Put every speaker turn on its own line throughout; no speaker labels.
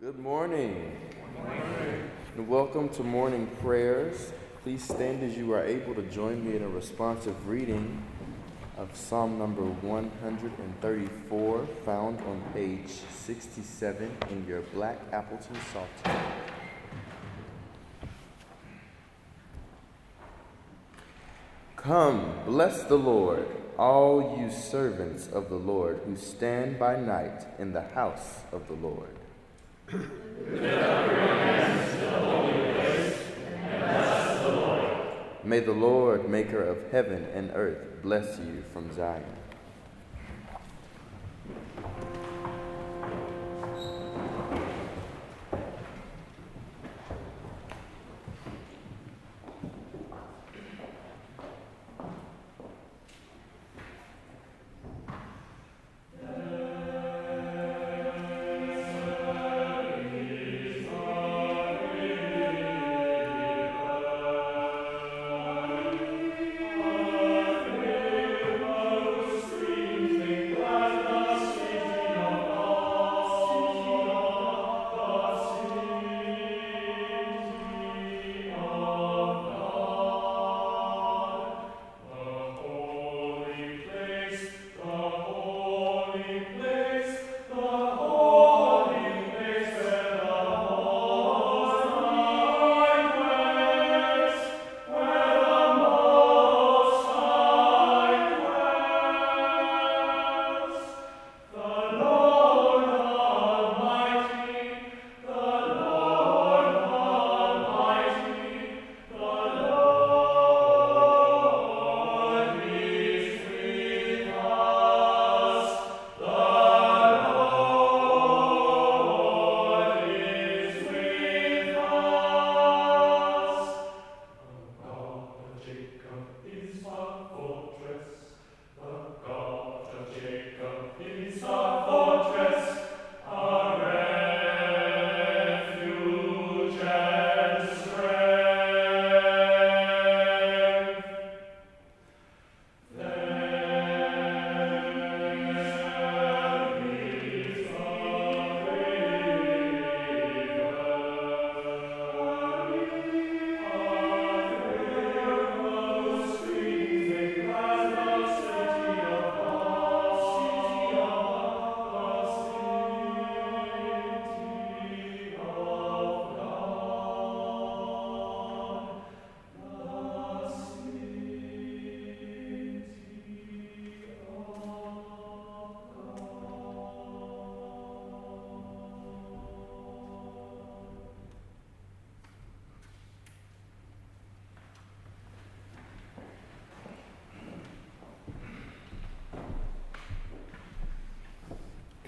Good morning. And welcome to morning prayers. Please stand as you are able to join me in a responsive reading of Psalm number 134, found on page 67 in your Black Appleton Psalter. Come, bless the Lord, all you servants of the Lord who stand by night in the house of the Lord. May the Lord, maker of heaven and earth, bless you from Zion.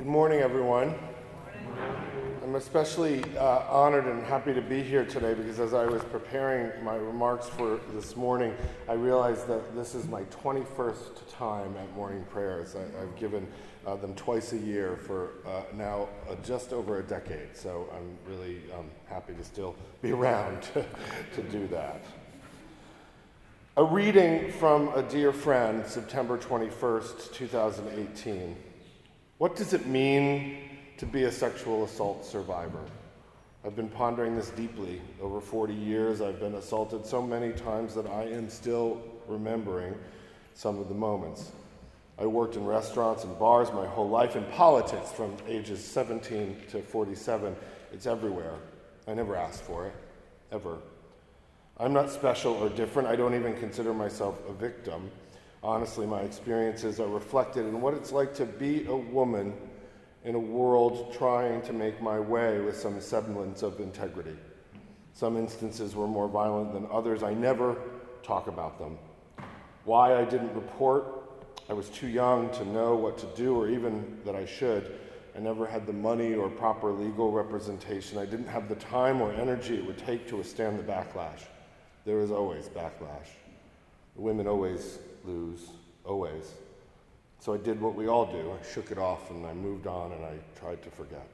Good morning, everyone. I'm especially uh, honored and happy to be here today because as I was preparing my remarks for this morning, I realized that this is my 21st time at morning prayers. I, have given uh, them twice a year for uh, now uh, just over a decade, so I'm really um, happy to still be around to, to do that. A reading from a dear friend, September 21st, 2018. What does it mean to be a sexual assault survivor? I've been pondering this deeply. Over 40 years, I've been assaulted so many times that I am still remembering some of the moments. I worked in restaurants and bars my whole life, in politics from ages 17 to 47. It's everywhere. I never asked for it, ever. I'm not special or different. I don't even consider myself a victim. Honestly, my experiences are reflected in what it's like to be a woman in a world trying to make my way with some semblance of integrity. Some instances were more violent than others. I never talk about them. Why I didn't report, I was too young to know what to do or even that I should. I never had the money or proper legal representation. I didn't have the time or energy it would take to withstand the backlash. There is always backlash. The women always lose, always. So I did what we all do. I shook it off and I moved on and I tried to forget.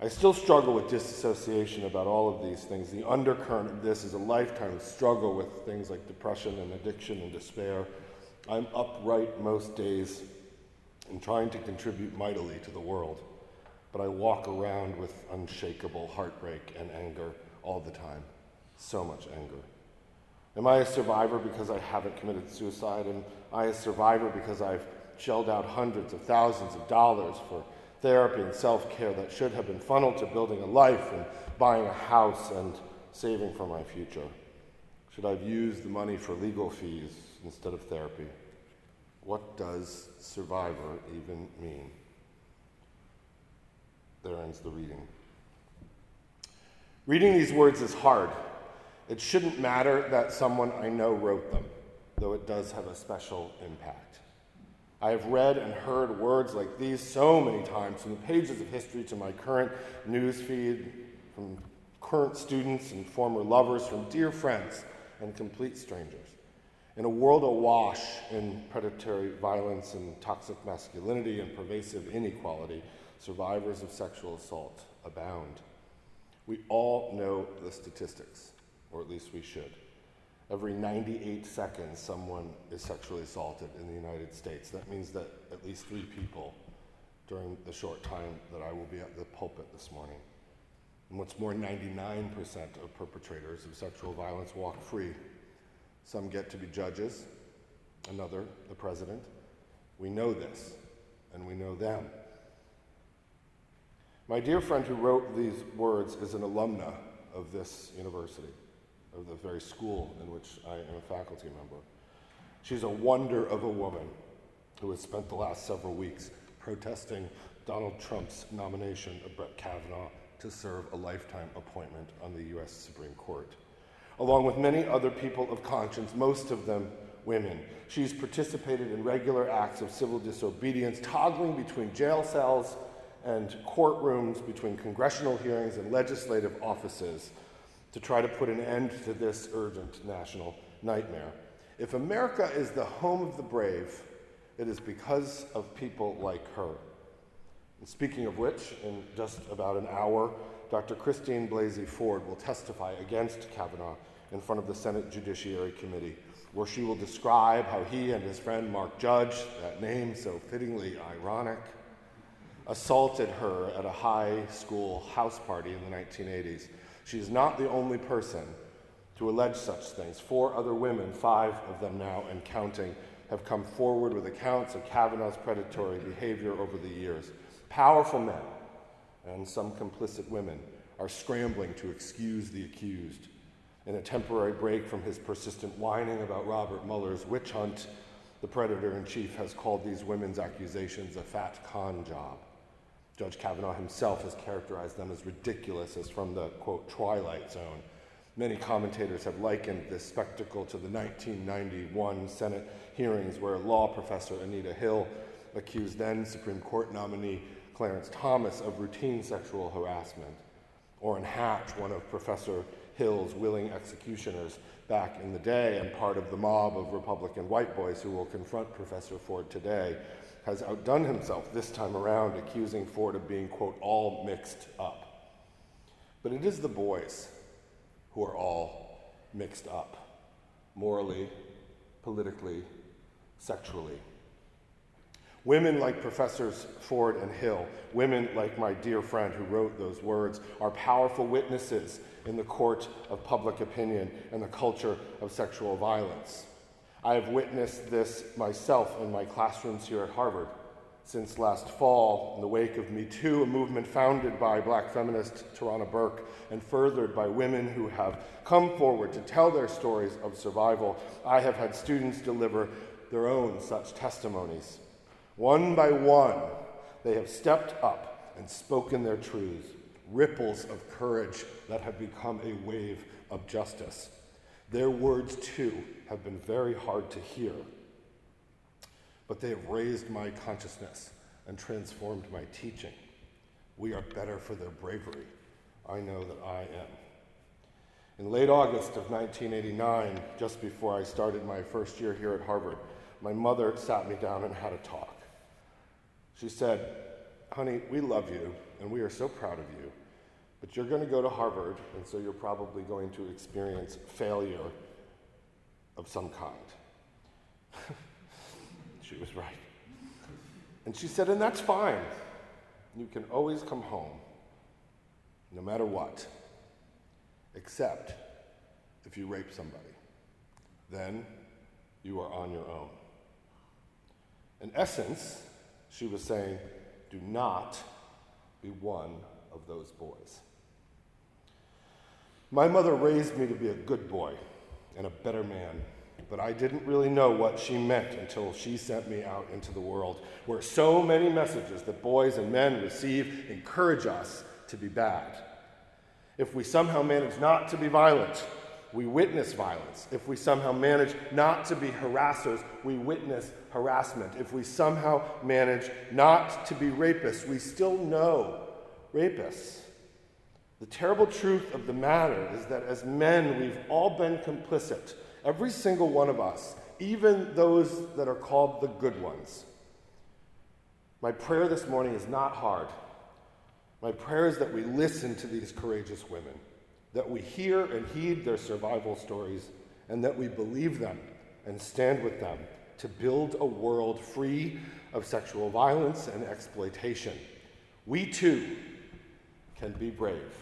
I still struggle with disassociation about all of these things. The undercurrent of this is a lifetime struggle with things like depression and addiction and despair. I'm upright most days and trying to contribute mightily to the world. but I walk around with unshakable heartbreak and anger all the time. So much anger. Am I a survivor because I haven't committed suicide? Am I a survivor because I've shelled out hundreds of thousands of dollars for therapy and self care that should have been funneled to building a life and buying a house and saving for my future? Should I have used the money for legal fees instead of therapy? What does survivor even mean? There ends the reading. Reading these words is hard. It shouldn't matter that someone I know wrote them, though it does have a special impact. I have read and heard words like these so many times from the pages of history to my current news feed, from current students and former lovers, from dear friends and complete strangers. In a world awash in predatory violence and toxic masculinity and pervasive inequality, survivors of sexual assault abound. We all know the statistics or at least we should. Every 98 seconds, someone is sexually assaulted in the United States. That means that at least three people during the short time that I will be at the pulpit this morning. And what's more, 99% of perpetrators of sexual violence walk free. Some get to be judges, another, the president. We know this, and we know them. My dear friend who wrote these words is an alumna of this university of the very school in which I am a faculty member. She's a wonder of a woman who has spent the last several weeks protesting Donald Trump's nomination of Brett Kavanaugh to serve a lifetime appointment on the U.S. Supreme Court. Along with many other people of conscience, most of them women, she's participated in regular acts of civil disobedience, toggling between jail cells and courtrooms, between congressional hearings and legislative offices to try to put an end to this urgent national nightmare. If America is the home of the brave, it is because of people like her. And speaking of which, in just about an hour, Dr. Christine Blasey Ford will testify against Kavanaugh in front of the Senate Judiciary Committee, where she will describe how he and his friend Mark Judge, that name so fittingly ironic, assaulted her at a high school house party in the 1980s she is not the only person to allege such things. Four other women, five of them now and counting, have come forward with accounts of Kavanaugh's predatory behavior over the years. Powerful men and some complicit women are scrambling to excuse the accused. In a temporary break from his persistent whining about Robert Mueller's witch hunt, the predator in chief has called these women's accusations a fat con job. Judge Kavanaugh himself has characterized them as ridiculous, as from the quote, Twilight Zone. Many commentators have likened this spectacle to the 1991 Senate hearings where law professor Anita Hill accused then Supreme Court nominee Clarence Thomas of routine sexual harassment. Orrin Hatch, one of Professor Hill's willing executioners back in the day and part of the mob of Republican white boys who will confront Professor Ford today, has outdone himself this time around, accusing Ford of being, quote, all mixed up. But it is the boys who are all mixed up morally, politically, sexually. Women like Professors Ford and Hill, women like my dear friend who wrote those words, are powerful witnesses in the court of public opinion and the culture of sexual violence. I have witnessed this myself in my classrooms here at Harvard. Since last fall, in the wake of Me Too, a movement founded by black feminist Tarana Burke and furthered by women who have come forward to tell their stories of survival, I have had students deliver their own such testimonies. One by one, they have stepped up and spoken their truths, ripples of courage that have become a wave of justice. Their words, too, have been very hard to hear, but they have raised my consciousness and transformed my teaching. We are better for their bravery. I know that I am. In late August of 1989, just before I started my first year here at Harvard, my mother sat me down and had a talk. She said, Honey, we love you and we are so proud of you. But you're going to go to Harvard, and so you're probably going to experience failure of some kind. she was right. And she said, and that's fine. you can always come home, no matter what, except if you rape somebody. Then you are on your own. In essence, she was saying, do not be one of those boys. My mother raised me to be a good boy and a better man, but I didn't really know what she meant until she sent me out into the world, where so many messages that boys and men receive encourage us to be bad. If we somehow manage not to be violent, we witness violence. If we somehow manage not to be harassers, we witness harassment. If we somehow manage not to be rapists, we still know rapists. The terrible truth of the matter is that as men, we've all been complicit, every single one of us, even those that are called the good ones. My prayer this morning is not hard. My prayer is that we listen to these courageous women, that we hear and heed their survival stories, and that we believe them and stand with them to build a world free of sexual violence and exploitation. We too can be brave.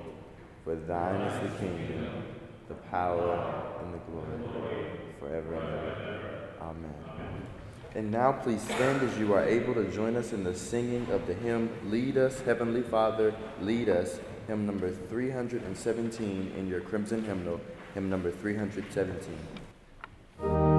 For thine is the kingdom, the power, and the glory, forever and ever. Amen. And now please stand as you are able to join us in the singing of the hymn, Lead Us, Heavenly Father, Lead Us, hymn number 317 in your crimson hymnal, hymn number 317.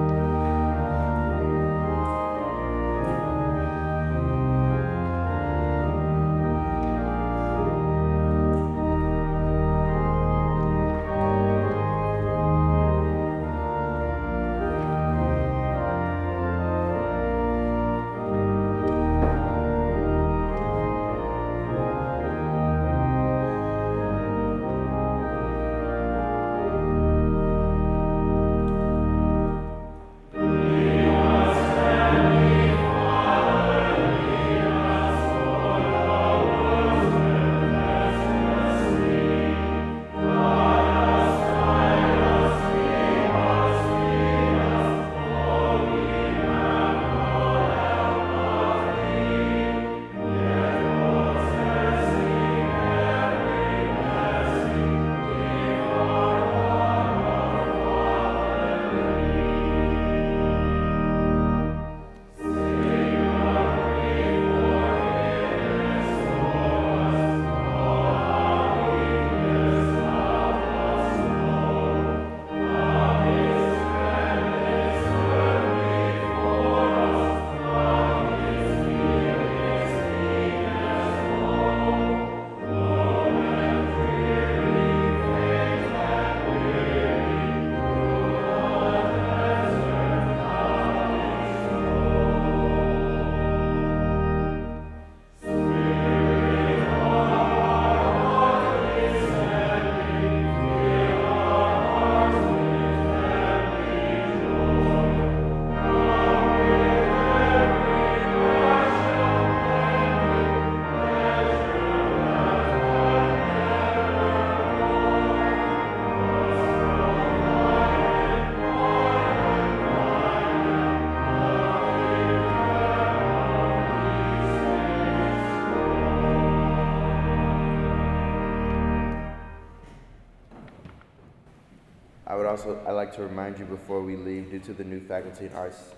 Also I'd like to remind you before we leave, due to the new Faculty and Arts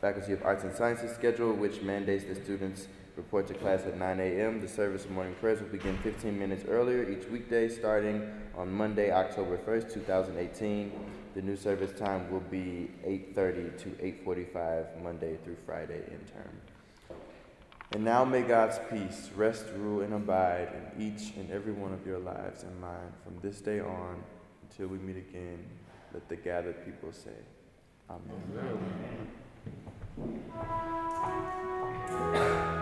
Faculty of Arts and Sciences schedule, which mandates that students report to class at 9 a.m. The service of morning prayers will begin 15 minutes earlier each weekday, starting on Monday, October 1st, 2018. The new service time will be 8:30 to 8:45 Monday through Friday in term. And now may God's peace rest, rule, and abide in each and every one of your lives and mine from this day on Till we meet again, let the gathered people say, Amen. Amen.